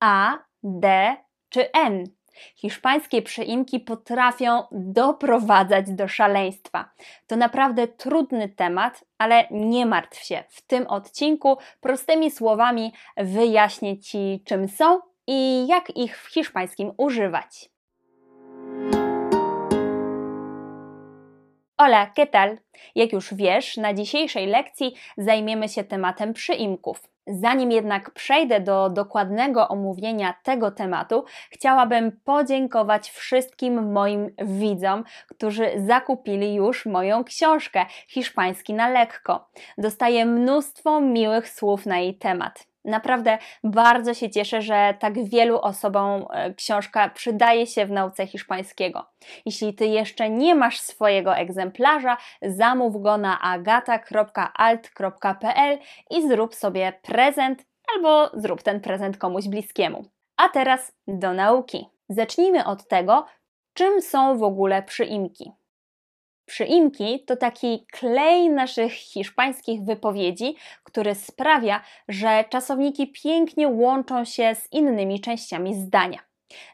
a, d czy n. Hiszpańskie przyimki potrafią doprowadzać do szaleństwa. To naprawdę trudny temat, ale nie martw się. W tym odcinku prostymi słowami wyjaśnię Ci, czym są i jak ich w hiszpańskim używać. Hola, ¿qué tal? Jak już wiesz, na dzisiejszej lekcji zajmiemy się tematem przyimków. Zanim jednak przejdę do dokładnego omówienia tego tematu, chciałabym podziękować wszystkim moim widzom, którzy zakupili już moją książkę Hiszpański na lekko. Dostaję mnóstwo miłych słów na jej temat. Naprawdę bardzo się cieszę, że tak wielu osobom e, książka przydaje się w nauce hiszpańskiego. Jeśli Ty jeszcze nie masz swojego egzemplarza, zamów go na agata.alt.pl i zrób sobie prezent albo zrób ten prezent komuś bliskiemu. A teraz do nauki. Zacznijmy od tego, czym są w ogóle przyimki. Przyimki to taki klej naszych hiszpańskich wypowiedzi, który sprawia, że czasowniki pięknie łączą się z innymi częściami zdania.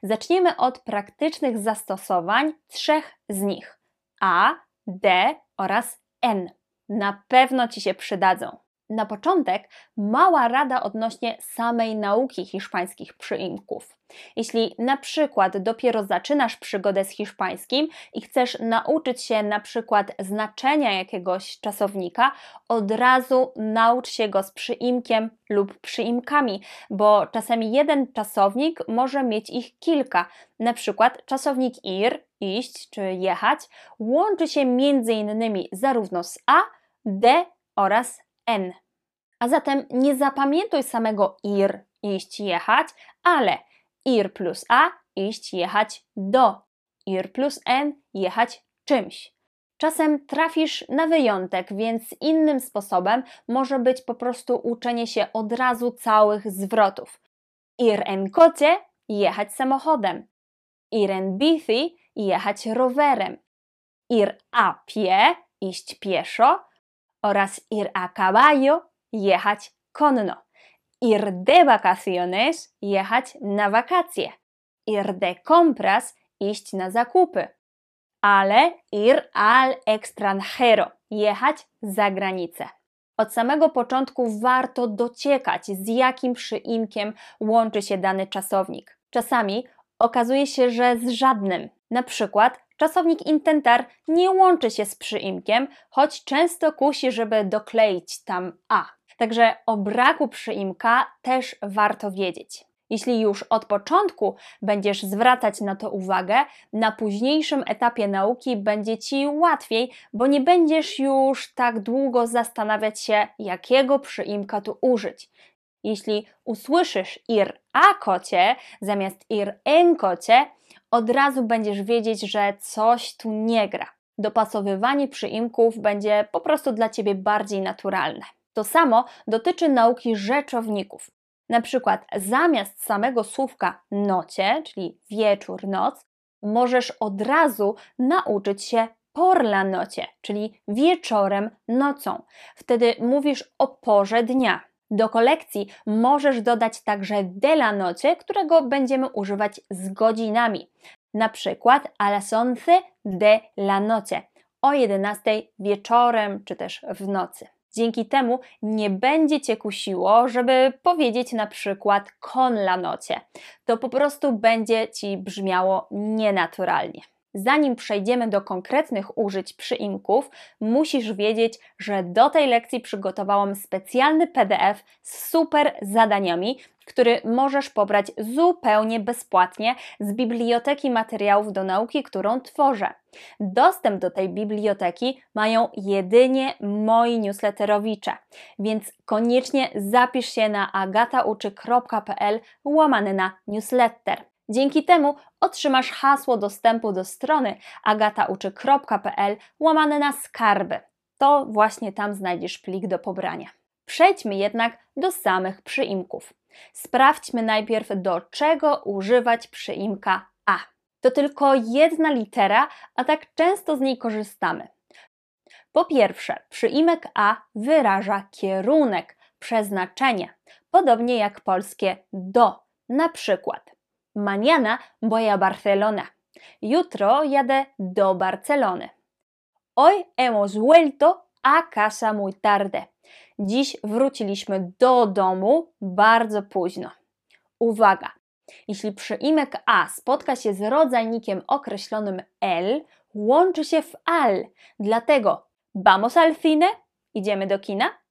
Zaczniemy od praktycznych zastosowań trzech z nich: A, D oraz N. Na pewno Ci się przydadzą. Na początek mała rada odnośnie samej nauki hiszpańskich przyimków. Jeśli na przykład dopiero zaczynasz przygodę z hiszpańskim i chcesz nauczyć się na przykład znaczenia jakiegoś czasownika, od razu naucz się go z przyimkiem lub przyimkami, bo czasami jeden czasownik może mieć ich kilka. Na przykład czasownik ir, iść czy jechać, łączy się między innymi zarówno z a, d oraz n. A zatem nie zapamiętuj samego ir, iść, jechać, ale ir plus a, iść, jechać do, ir plus n, jechać czymś. Czasem trafisz na wyjątek, więc innym sposobem może być po prostu uczenie się od razu całych zwrotów. Ir en coche, jechać samochodem. Ir en bici, jechać rowerem. Ir a pie, iść pieszo oraz ir a caballo, jechać konno. Ir de vacaciones, jechać na wakacje. Ir de compras, iść na zakupy. Ale ir al extranjero, jechać za granicę. Od samego początku warto dociekać, z jakim przyimkiem łączy się dany czasownik. Czasami okazuje się, że z żadnym. Na przykład czasownik intentar nie łączy się z przyimkiem, choć często kusi, żeby dokleić tam a. Także o braku przyimka też warto wiedzieć. Jeśli już od początku będziesz zwracać na to uwagę, na późniejszym etapie nauki będzie ci łatwiej, bo nie będziesz już tak długo zastanawiać się, jakiego przyimka tu użyć. Jeśli usłyszysz ir a kocie zamiast ir en kocie, od razu będziesz wiedzieć, że coś tu nie gra. Dopasowywanie przyimków będzie po prostu dla ciebie bardziej naturalne. To samo dotyczy nauki rzeczowników. Na przykład zamiast samego słówka nocie, czyli wieczór, noc, możesz od razu nauczyć się por nocie, czyli wieczorem, nocą. Wtedy mówisz o porze dnia. Do kolekcji możesz dodać także de la noche, którego będziemy używać z godzinami. Na przykład a las once de la noche, o 11 wieczorem czy też w nocy. Dzięki temu nie będzie cię kusiło, żeby powiedzieć na przykład con la nocie. To po prostu będzie ci brzmiało nienaturalnie. Zanim przejdziemy do konkretnych użyć przyimków, musisz wiedzieć, że do tej lekcji przygotowałam specjalny PDF z super zadaniami, który możesz pobrać zupełnie bezpłatnie z biblioteki materiałów do nauki, którą tworzę. Dostęp do tej biblioteki mają jedynie moi newsletterowicze, więc koniecznie zapisz się na agatauczy.pl łamany na newsletter. Dzięki temu otrzymasz hasło dostępu do strony agatauczy.pl łamane na skarby. To właśnie tam znajdziesz plik do pobrania. Przejdźmy jednak do samych przyimków. Sprawdźmy najpierw, do czego używać przyimka a. To tylko jedna litera, a tak często z niej korzystamy. Po pierwsze, przyimek a wyraża kierunek, przeznaczenie, podobnie jak polskie do Na przykład Mañana voy a Barcelona. Jutro jadę do Barcelony. Hoy hemos vuelto a casa muy tarde. Dziś wróciliśmy do domu bardzo późno. Uwaga! Jeśli przyimek a spotka się z rodzajnikiem określonym l, łączy się w al. Dlatego vamos al cine? Idziemy do kina?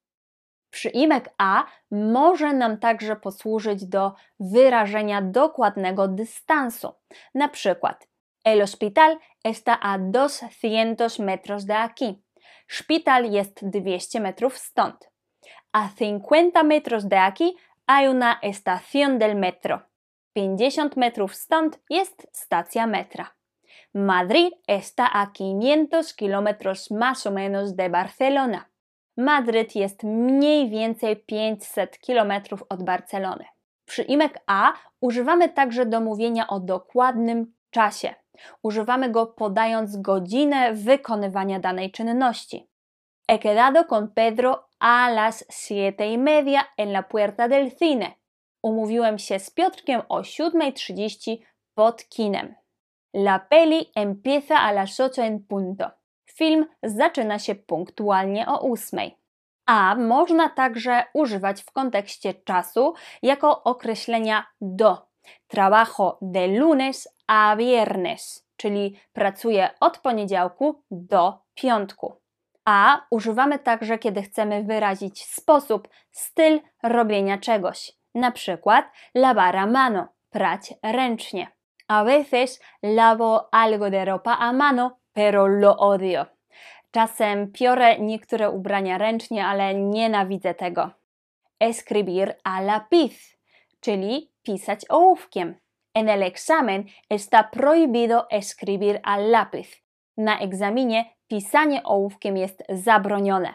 Przyimek a może nam także posłużyć do wyrażenia dokładnego dystansu. Na przykład El hospital está a 200 metros de aquí. Szpital jest 200 metrów stąd. A 50 metros de aquí hay una estación del metro. 50 metrów stąd jest stacja metra. Madrid está a 500 kilómetros más o menos de Barcelona. Madryt jest mniej więcej 500 kilometrów od Barcelony. Przyimek a używamy także do mówienia o dokładnym czasie. Używamy go podając godzinę wykonywania danej czynności. He quedado con Pedro a las siete y media en la puerta del cine. Umówiłem się z Piotrkiem o 7.30 pod kinem. La peli empieza a las ocho en punto. Film zaczyna się punktualnie o 8. A można także używać w kontekście czasu jako określenia do. Trabajo de lunes a viernes, czyli pracuję od poniedziałku do piątku. A używamy także, kiedy chcemy wyrazić sposób, styl robienia czegoś. Na przykład lavar a mano, prać ręcznie. A veces lavo algo de ropa a mano, pero lo odio. Czasem piorę niektóre ubrania ręcznie, ale nienawidzę tego. Escribir a lápiz, czyli pisać ołówkiem. En el examen está prohibido escribir al lápiz. Na egzaminie pisanie ołówkiem jest zabronione.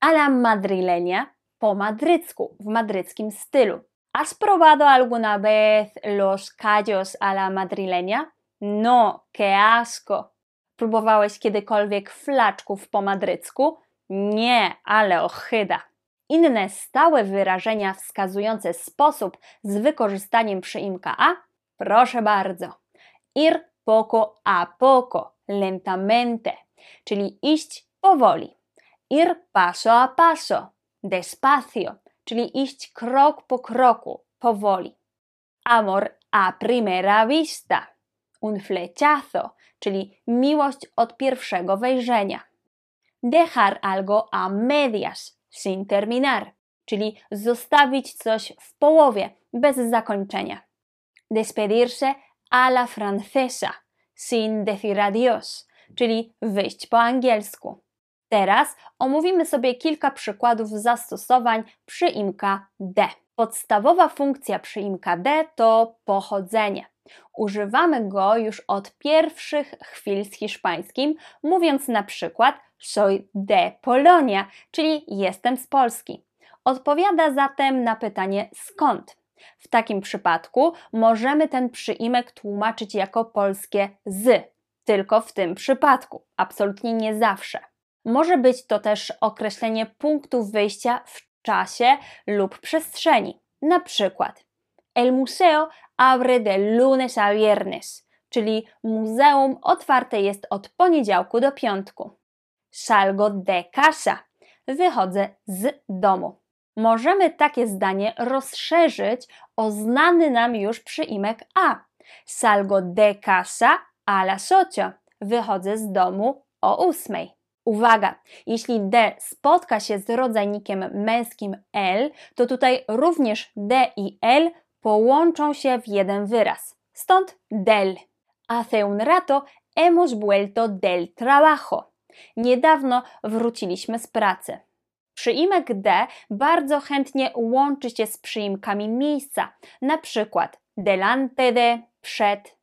A la madrileña po madrycku, w madryckim stylu. ¿Has probado alguna vez los callos a la madrileña? No, qué asco. Próbowałeś kiedykolwiek flaczków po madrycku? Nie, ale ochyda. Inne stałe wyrażenia wskazujące sposób z wykorzystaniem przyimka a? Proszę bardzo. Ir poco a poco, lentamente, czyli iść powoli. Ir paso a paso, despacio, czyli iść krok po kroku, powoli. Amor a primera vista, un flechazo, czyli miłość od pierwszego wejrzenia. Dejar algo a medias, sin terminar, czyli zostawić coś w połowie, bez zakończenia. Despedirse a la francesa, sin decir adios, czyli wyjść po angielsku. Teraz omówimy sobie kilka przykładów zastosowań przyimka D. Podstawowa funkcja przyimka D to pochodzenie. Używamy go już od pierwszych chwil z hiszpańskim, mówiąc na przykład soy de Polonia, czyli jestem z Polski. Odpowiada zatem na pytanie skąd. W takim przypadku możemy ten przyimek tłumaczyć jako polskie z, tylko w tym przypadku, absolutnie nie zawsze. Może być to też określenie punktu wyjścia w czasie lub przestrzeni. Na przykład El museo abre de lunes a viernes, czyli muzeum otwarte jest od poniedziałku do piątku. Salgo de casa, wychodzę z domu. Możemy takie zdanie rozszerzyć o znany nam już przyimek a. Salgo de casa a las ocho, wychodzę z domu o ósmej. Uwaga, jeśli D spotka się z rodzajnikiem męskim L, to tutaj również D i L połączą się w jeden wyraz. Stąd del. Hace un rato hemos vuelto del trabajo. Niedawno wróciliśmy z pracy. Przyimek D bardzo chętnie łączy się z przyimkami miejsca, na przykład delante de, przed,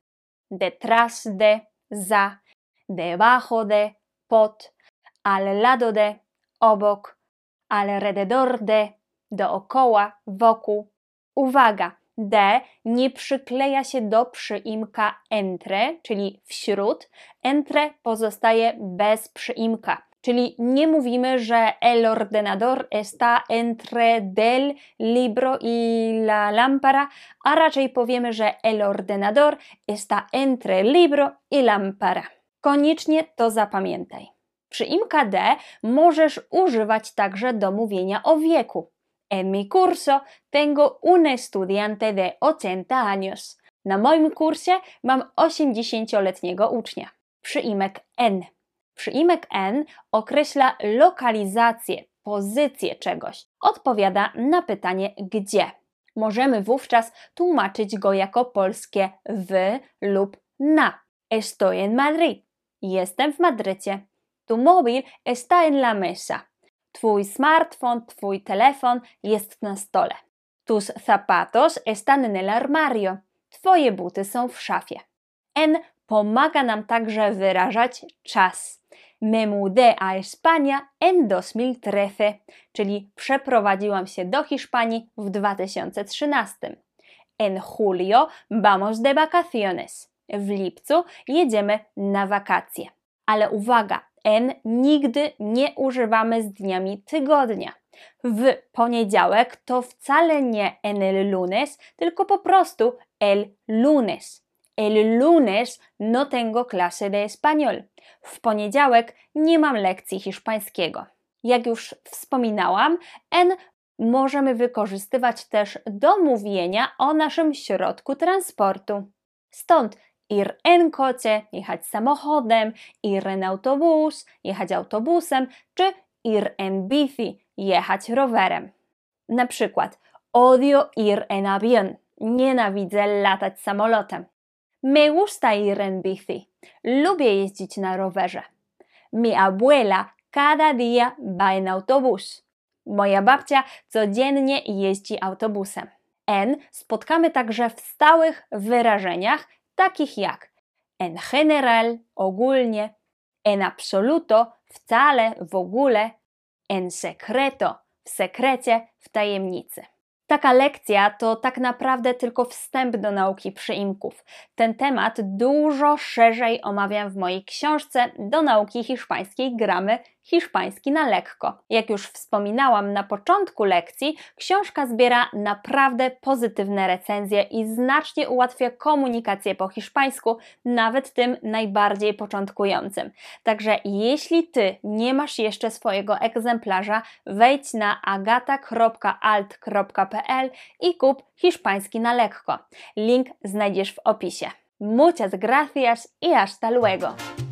detrás de, za, debajo de, pod, al lado de, obok, alrededor de, dookoła, wokół. Uwaga! D nie przykleja się do przyimka entre, czyli wśród. Entre pozostaje bez przyimka, Czyli nie mówimy, że el ordenador está entre del libro y la lámpara, a raczej powiemy, że el ordenador está entre libro y lámpara. Koniecznie to zapamiętaj. Przyimka D możesz używać także do mówienia o wieku. En mi curso tengo un estudiante de 80 años. Na moim kursie mam 80-letniego ucznia. Przyimek N. Przyimek N określa lokalizację, pozycję czegoś. Odpowiada na pytanie gdzie. Możemy wówczas tłumaczyć go jako polskie w lub na. Estoy en Madrid. Jestem w Madrycie. Tu móvil está en la mesa. Twój smartfon, twój telefon jest na stole. Tus zapatos están en el armario. Twoje buty są w szafie. N pomaga nam także wyrażać czas. Me mudé a España en 2013, czyli przeprowadziłam się do Hiszpanii w 2013. En julio vamos de vacaciones. W lipcu jedziemy na wakacje. Ale uwaga, en nigdy nie używamy z dniami tygodnia. W poniedziałek to wcale nie el lunes, tylko po prostu el lunes. El lunes no tengo clase de español. W poniedziałek nie mam lekcji hiszpańskiego. Jak już wspominałam, en możemy wykorzystywać też do mówienia o naszym środku transportu. Stąd ir en coche, jechać samochodem, ir en autobus, jechać autobusem, czy ir en bici, jechać rowerem. Na przykład, odio ir en avión, nienawidzę latać samolotem. Me gusta ir en bici, lubię jeździć na rowerze. Mi abuela cada día va en autobus. Moja babcia codziennie jeździ autobusem. En spotkamy także w stałych wyrażeniach, takich jak en general, ogólnie, en absoluto, wcale, w ogóle, en secreto, w sekrecie, w tajemnicy. Taka lekcja to tak naprawdę tylko wstęp do nauki przyimków. Ten temat dużo szerzej omawiam w mojej książce do nauki hiszpańskiej gramy hiszpański na lekko. Jak już wspominałam na początku lekcji, książka zbiera naprawdę pozytywne recenzje i znacznie ułatwia komunikację po hiszpańsku, nawet tym najbardziej początkującym. Także jeśli Ty nie masz jeszcze swojego egzemplarza, wejdź na agata.alt.pl i kup hiszpański na lekko. Link znajdziesz w opisie. Muchas gracias y hasta luego.